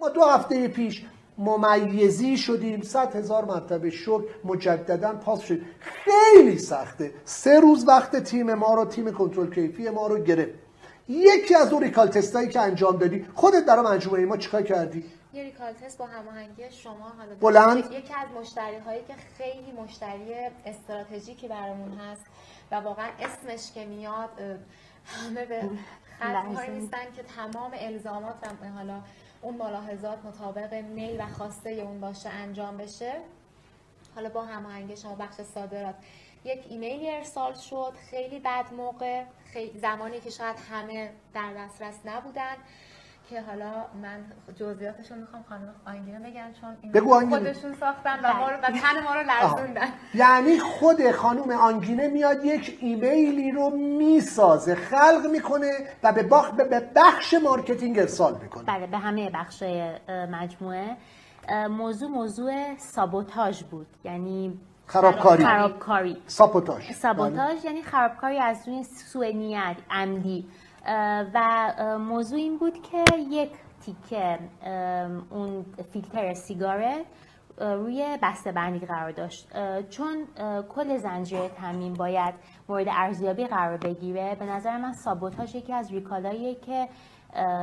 ما دو هفته پیش ممیزی شدیم صد هزار مرتبه شکر مجددا پاس شد خیلی سخته. سه روز وقت تیم ما رو تیم کنترل کیفی ما رو گرفت. یکی از اون ریکال تستایی که انجام دادی خودت در مجموعه ما چیکار کردی؟ یه ریکال تست با هماهنگی شما حالا بلند؟ یکی از مشتری هایی که خیلی مشتری استراتژیکی برامون هست و واقعا اسمش که میاد همه به خط نیستن که تمام الزامات و حالا اون ملاحظات مطابق میل و خواسته اون باشه انجام بشه. حالا با هماهنگی شما بخش صادرات. یک ایمیلی ارسال شد خیلی بد موقع خیلی زمانی که شاید همه در دسترس نبودن. که حالا من جزئیاتش رو می‌خوام خانم آینگینه بگن چون این بگو آنگینه. خودشون ساختن و, ما رو و تن ما رو لرزوندن. یعنی خود خانم آنگینه میاد یک ایمیلی رو می‌سازه خلق می‌کنه و به بخ... به بخش marketing ارسال می‌کنه. بله به همه بخش مجموعه. موضوع موضوع سابوتاژ بود. یعنی خرابکاری. خرابکاری. سابوتاژ. سابوتاژ یعنی خرابکاری از روی سوء نیت عمدی. و موضوع این بود که یک تیکه اون فیلتر سیگاره روی بسته بندی قرار داشت. چون کل زنجیره تامین باید مورد ارزیابی قرار بگیره به نظر من سابوتاژ یکی از ریکالاییه که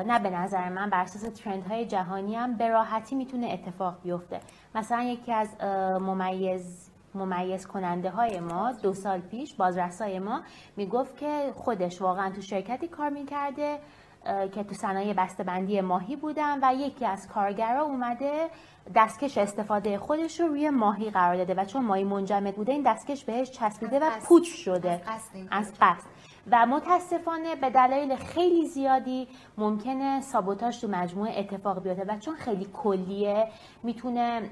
نه به نظر من بر اساس ترند های جهانی هم به راحتی می‌تونه اتفاق بیفته. مثلا یکی از ممیز ممیز کننده های ما دو سال پیش بازرسای ما می‌گفت که خودش واقعا تو شرکتی کار می‌کرده که تو صنایع بندی ماهی بودن و یکی از کارگرها اومده دستکش استفاده خودش رو روی ماهی قرار داده و چون ماهی منجمد بوده این دستکش بهش چسبیده و پوچ شده. از قصد و متاسفانه به دلایل خیلی زیادی ممکنه سابوتاژ تو مجموعه اتفاق بیفته و چون خیلی کلیه می‌تونه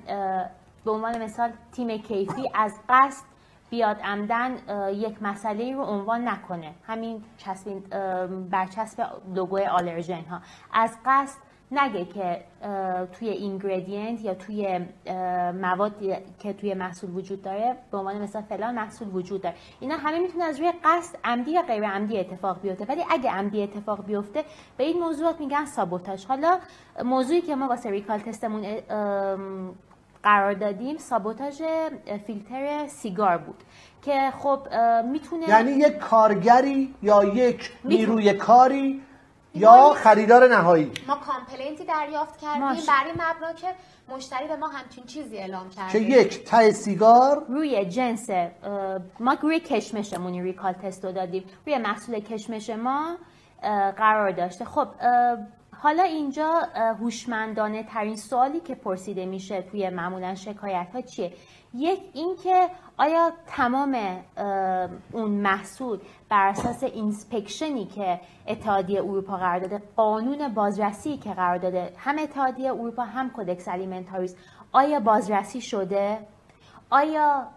به عنوان مثال تیم کیفی از قصد بیاد عمدن یک مسئله رو عنوان نکنه. همین چسبین برچسب لوگو allergen ها. از قصد نگه که توی ingredient ت یا توی مواد که توی محصول وجود داره به عنوان مثلا فلان محصول وجود داره. اینا همه می‌تونه از روی قصد عمدی یا غیر عمدی اتفاق بیفته. ولی اگه عمدی اتفاق بیفته به این موضوعات میگن سابوتاژ. حالا موضوعی که ما واسه recall تستمون قرار دادیم سابوتاژ فیلتر سیگار بود که خب می‌تونه یعنی یک کارگری یا یک نیروی کاری یا خریدار نهایی؟ ما complaint ی دریافت کردیم بر این مبنا که مشتری به ما همچین چیزی اعلام کرده. که یک ته سیگار روی جنس ما روی کشمشمون recall test دادیم. روی محصول کشمش ما قرار داشته. خب حالا اینجا هوشمندانه ترین سوالی که پرسیده میشه توی معمولا شکایت ها چیه؟ یک اینکه آیا تمام اون محصول بر اساس inspection ی که اتحادیه اروپا قرار داده قانون بازرسی که قرار داده هم اتحادیه اروپا هم Codex Alimentarius آیا بازرسی شده؟ آیا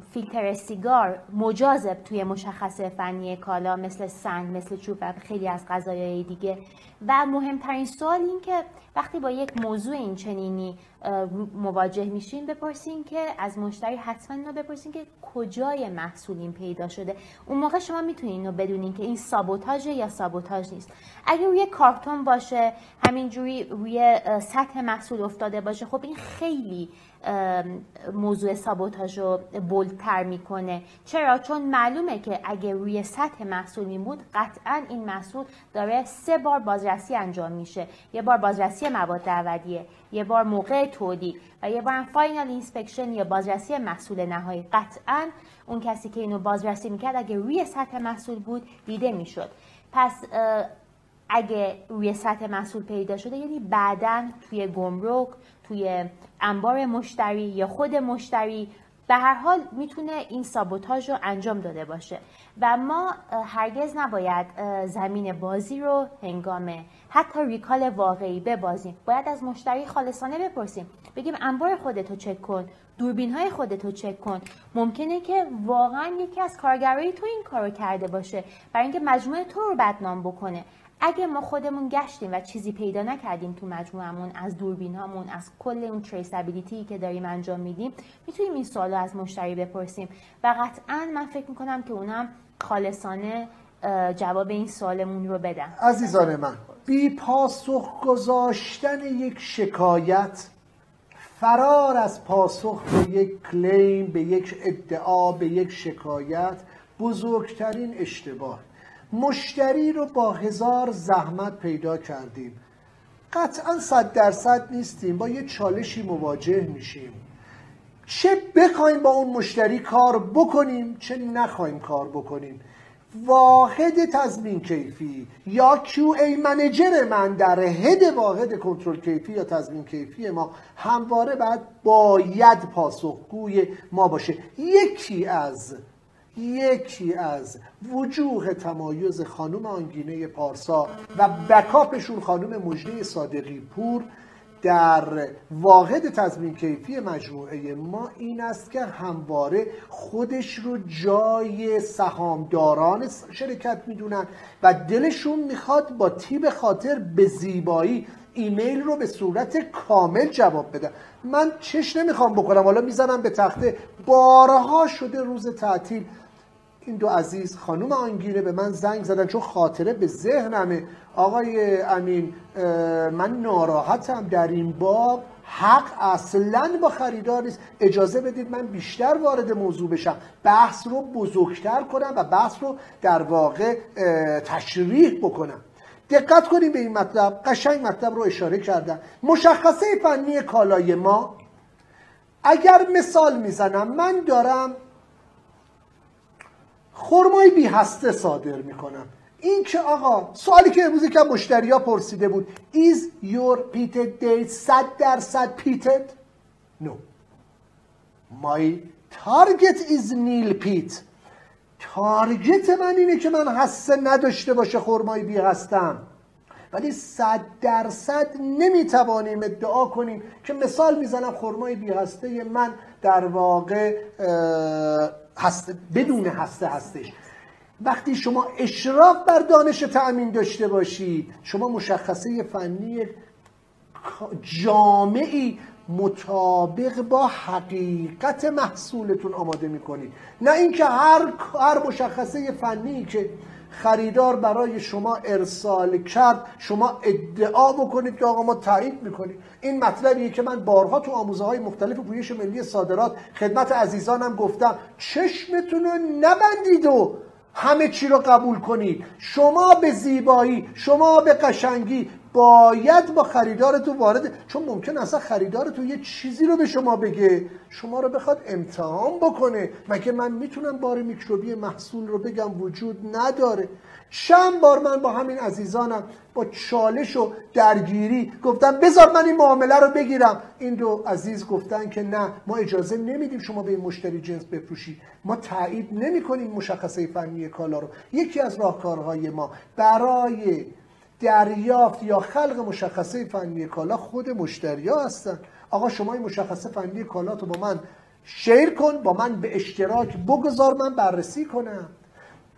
فیلتر سیگار مجازه توی مشخص فنی کالا مثل سنگ مثل چوب و خیلی از غذایای دیگه. و مهمترین سوال این که وقتی با یک موضوع این چنینی مواجه میشین بپرسین که از مشتری حتما اینو بپرسین که کجای محصول این پیدا شده. اون موقع شما می‌تونین اینو بدونین که این سابوتاژ یا سابوتاژ نیست. اگه روی کارتون باشه همینجوری روی سطح محصول افتاده باشه خب این خیلی موضوع سابوتاژ رو بلتر می‌کنه. چرا؟ چون معلومه که اگه روی سطح محصول می بود قطعا این محصول داره سه بار بازرسی انجام میشه. یه بار بازرسی مواد اولیه یه بار موقع تولید و یه بار final inspection یا بازرسی محصول نهایی. قطعا اون کسی که اینو بازرسی می‌کرد اگه روی سطح محصول بود دیده می‌شد. پس اگه روی سطح محصول پیدا شده یعنی بعدا توی گمرک توی انبار مشتری یا خود مشتری به هر حال می‌تونه این سابوتاژ رو انجام داده باشه. و ما هرگز نباید زمین بازی رو هنگام حتی ریکال واقعی ببازیم. باید از مشتری خالصانه بپرسیم. بگیم انبار خودتو چک کن دوربین های خودتو چک کن. ممکنه که واقعا یکی از کارگرای تو این کارو کرده باشه. برای اینکه مجموعه تو رو بدنام بکنه. اگه ما خودمون گشتیم و چیزی پیدا نکردیم تو مجموعمون از دوربین هامون از کل اون تریسابیلیتی که داریم انجام میدیم می‌تونیم این سوالو از مشتری بپرسیم. و قطعا من فکر می‌کنم که اونم خالصانه جواب این سوالمون رو بدن. عزیزان من بی پاسخ گذاشتن یک شکایت فرار از پاسخ به یک کلیم به یک ادعا به یک شکایت بزرگترین اشتباه. مشتری رو با هزار زحمت پیدا کردیم. قطعا صد درصد نیستیم. با یه چالشی مواجه میشیم. چه بخوایم با اون مشتری کار بکنیم چه نخوایم کار بکنیم. واحد تضمین کیفی یا QA منیجر من در هد واحد کنترل کیفی یا تضمین کیفی ما همواره باید باید پاسخگوی ما باشه. یکی از یکی از وجوه تمایز خانم آنگینه پارسا و بکاپشون خانم مجده صادقی پور در واحد تضمین کیفی مجموعه ما این است که همواره خودش رو جای سهامداران شرکت می‌دونن و دلشون می‌خواد با تیب خاطر به زیبایی ایمیل رو به صورت کامل جواب بدن من چش نمی‌خوام بکنم حالا می‌زنم به تخته. بارها شده روز تعطیل. این دو عزیز خانوم آنگیره به من زنگ زدن چون خاطره به ذهنمه. آقای امین من ناراحتم در این باب. حق اصلا با خریدار نیست. اجازه بدید من بیشتر وارد موضوع بشم. بحث رو بزرگتر کنم و بحث رو در واقع تشریح بکنم. دقت کنیم به این مطلب. قشنگ مطلب رو اشاره کردم مشخصه فنی کالای ما. اگر مثال می‌زنم من دارم خرمای بی هسته صادر می‌کنم. این که آقا؟ سوالی که امروز که مشتری ها پرسیده بود. Is your peated date صد درصد peated? No. My target is nil peat تارگت من اینه که من هسته نداشته باشه خرمای بی هستم. ولی صد درصد نمی‌توانیم ادعا کنیم که مثال می‌زنم خرمای بی هسته من در واقع هسته بدون هسته هستش. وقتی شما اشراف بر دانش تأمین داشته باشید شما مشخصه فنی جامعی مطابق با حقیقت محصولتون آماده می‌کنید. نه اینکه هر هر مشخصه فنی که خریدار برای شما ارسال کرد شما ادعا بکنید که آقا ما تایید می‌کنیم. این مطلبیه که من بارها تو آموزه های مختلف پویش ملی صادرات خدمت عزیزانم گفتم چشمتون رو نبندید و همه چی رو قبول کنید. شما به زیبایی شما به قشنگی باید با خریدارتون وارد چون ممکن اصلا خریدارتون یه چیزی رو به شما بگه. شما رو بخواد امتحان بکنه. مگه من می‌تونم بار میکروبی محصول رو بگم؟ وجود نداره. چند بار من با همین عزیزانم با چالش و درگیری گفتم بذار من این معامله رو بگیرم. این دو عزیز گفتن که نه ما اجازه نمیدیم شما به این مشتری جنس بفروشی. ما تایید نمی کنیم مشخصه فنی کالا رو. یکی از راهکارهای ما برای دریافت یا خلق مشخصه فنی کالا خود مشتری ها هستن. آقا شما این مشخصه فنی کالا تو با من شیر کن با من به اشتراک بگذار من بررسی کنم.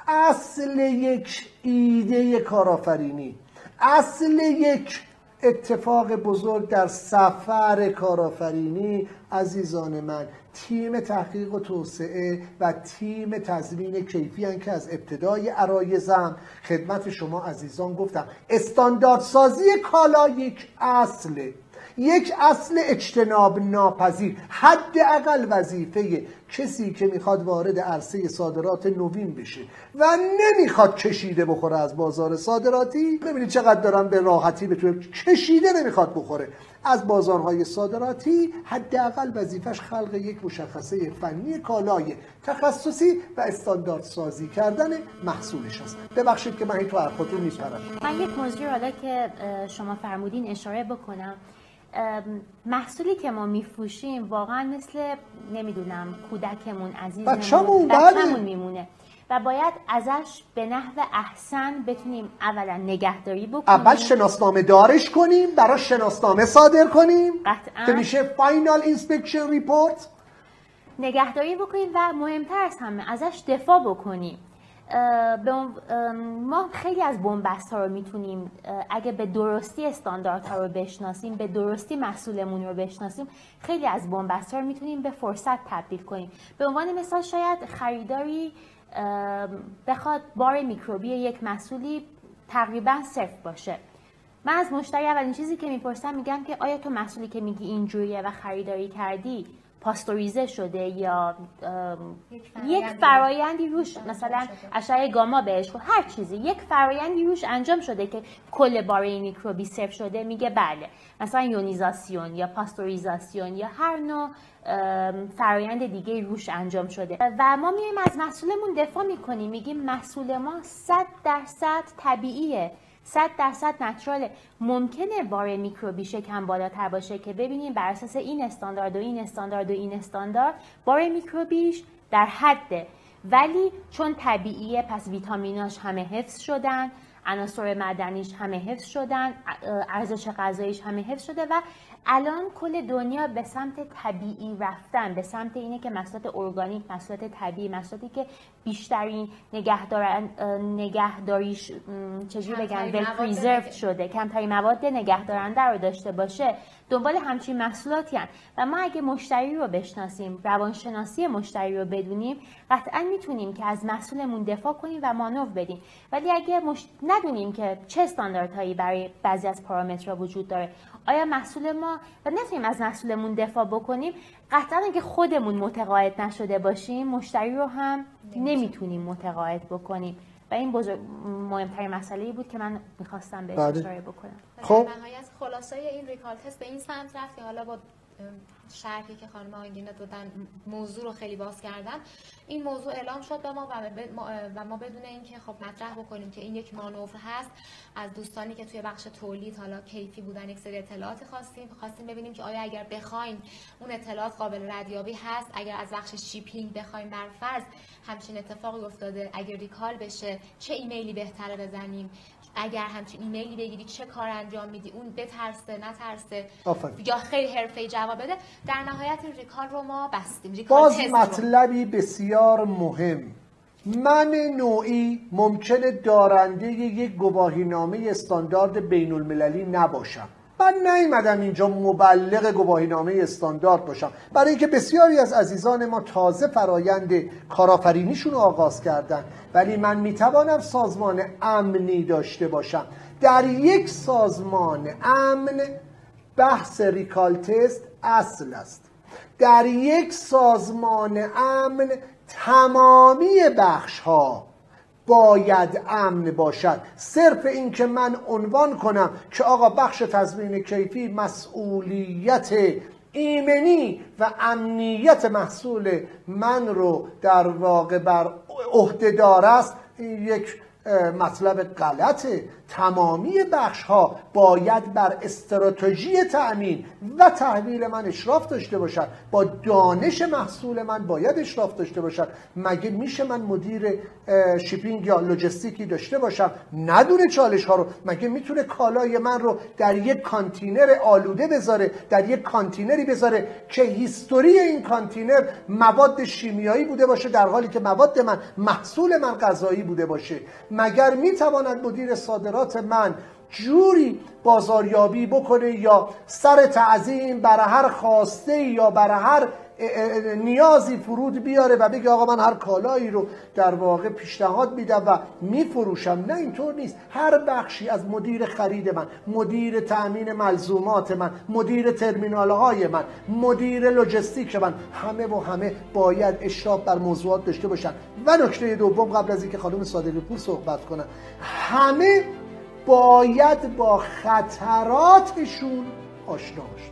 اصل یک ایده کارآفرینی. اصل یک اتفاق بزرگ در سفر کارآفرینی عزیزان من. تیم تحقیق و توسعه و تیم تضمین کیفی که از ابتدای عرایزم خدمت شما عزیزان گفتم. استانداردسازی کالا یک اصله یک اصل اجتناب ناپذیر حداقل وظیفه کسی که می‌خواد وارد عرصه صادرات نوین بشه و نمی‌خواد کشیده بخوره از بازار صادراتی. ببینید چقدر دارم به راحتی به کشیده نمی‌خواد بخوره. از بازارهای صادراتی حداقل وظیفش خلق یک مشخصه فنی کالای تخصصی و استاندارد سازی کردن محصولش است. ببخشید که من این تو حرفاتون میپرم. من یک موضوع حالا که شما فرمودین اشاره بکنم. محصولی که ما میفروشیم واقعا مثل نمی‌دونم کودکمون عزیزمون بچه‌مون بله. میمونه. و باید ازش به نحو احسن بتونیم اولا نگهداری بکنیم. اول شناسنامه دارش کنیم براش شناسنامه صادر کنیم قطعا. که میشه final inspection report. نگهداری بکنیم و مهمتر از همه ازش دفاع بکنیم. ما خیلی از بنبست ها رو می‌تونیم اگه به درستی استانداردها رو بشناسیم به درستی محصولمون رو بشناسیم خیلی از بنبست ها رو می‌تونیم به فرصت تبدیل کنیم. به عنوان مثال شاید خریداری بخواد بار میکروبی یک محصولی تقریبا صفر باشه. من از مشتری اولین چیزی که می‌پرسم میگم که آیا تو محصولی که میگی اینجوریه و خریداری کردی پاستوریزه شده یا یک فرایندی روش مثلا اشعه گاما بهش هر چیزی. یک فرایندی روش انجام شده که کل باره میکروبی صرف شده. میگه بله. مثلا یونیزاسیون یا پاستوریزاسیون یا هر نوع فرایند دیگه روش انجام شده. و ما میایم از محصولمون دفاع می‌کنیم. میگیم محصول ما 100 درصد طبیعیه. صد درصد نچراله ممکنه بار میکروبی شکم بالاتر باشه که ببینیم بر اساس این استاندارد و این استاندارد و این استاندارد بار میکروبیش در حده. ولی چون طبیعیه پس ویتامیناش همه حفظ شدن عناصر معدنیش همه حفظ شدن ارزش غذاییش همه حفظ شده و الان کل دنیا به سمت طبیعی رفتن به سمت اینه که محصولات ارگانیک محصولات طبیعی محصولاتی که بیشترین نگهدارن نگهداریش چجوری بگم ول شده. کمترین مواد نگهدارنده رو داشته باشه دنبال همچین محصولاتی هن. و ما اگه مشتری رو بشناسیم روانشناسی مشتری رو بدونیم قطعا می‌تونیم که از محصولمون دفاع کنیم و مانور بدیم. ولی اگه مش... ندونیم که چه استانداردهایی برای بعضی از پارامترها وجود داره. آیا محصول ما و نتونیم از محصولمون دفاع بکنیم قطعا اگه خودمون متقاعد نشده باشیم مشتری رو هم نمی‌تونیم. متقاعد بکنیم. و این بزرگ مهمترین مسئله بود که من می‌خواستم بهش بله. اشاره بکنم. خب. نهایت خلاصه این recall test به این سمت رفت حالا با شرحی که خانم آنگینه دادن موضوع رو خیلی باز کردن. این موضوع اعلام شد به ما و ما بدون اینکه خب مطرح بکنیم که این یک مانور هست از دوستانی که توی بخش تولید حالا کیفی بودن یک سری اطلاعات خواستیم. خواستیم ببینیم که آیا اگر بخوایم اون اطلاعات قابل ردیابی هست اگر از بخش shipping بخوایم بر فرض همچین اتفاقی افتاده اگر recall بشه چه ایمیلی بهتره بزنیم؟ اگر همچین ایمیلی بگیری چه کار انجام میدی؟ اون بترسه نترسه؟ یا خیلی حرفه جواب بده. در نهایت این ریکال رو ما بستیم ریکال باز مطلبی بسیار مهم. من نوعی ممکنه دارنده یک گواهینامه استاندارد بین المللی نباشم. من نیومدم اینجا مبلغ گواهینامه استاندارد باشم. برای اینکه بسیاری از عزیزان ما تازه فرایند کارآفرینیشون رو آغاز کردن. ولی من می‌توانم سازمان امنی داشته باشم. در یک سازمان امن بحث ریکال تست اصل است. در یک سازمان امن تمامی بخش ها باید امن باشد. صرف اینکه من عنوان کنم که آقا بخش تضمین کیفی مسئولیت ایمنی و امنیت محصول من رو در واقع بر عهده‌دار است این یک مطلب غلطه. تمامی بخش ها باید بر استراتژی تأمین و تحویل من اشراف داشته باشد. با دانش محصول من باید اشراف داشته باشد. مگه میشه من مدیر shipping یا لجستیکی داشته باشم؟ ندونه چالش ها رو. مگه می‌تونه کالای من رو در یک کانتینر آلوده بذاره در یک کانتینری بذاره که history این کانتینر مواد شیمیایی بوده باشه در حالی که مواد من محصول من غذایی بوده باشه؟ مگر می‌تواند مدیر صادرات من جوری بازاریابی بکنه یا سر تعظیم برای هر خواسته یا برای هر نیازی فرود بیاره و بگه آقا من هر کالایی رو در واقع پیشنهاد میدم و میفروشم. نه اینطور نیست. هر بخشی از مدیر خرید من مدیر تأمین ملزومات من مدیر ترمینال های من مدیر لوجستیک من همه و همه باید اشراف بر موضوعات داشته باشن. و نکته دوم قبل از اینکه خانم صادقی پور صحبت کنم همه باید با خطراتشون آشنا باشن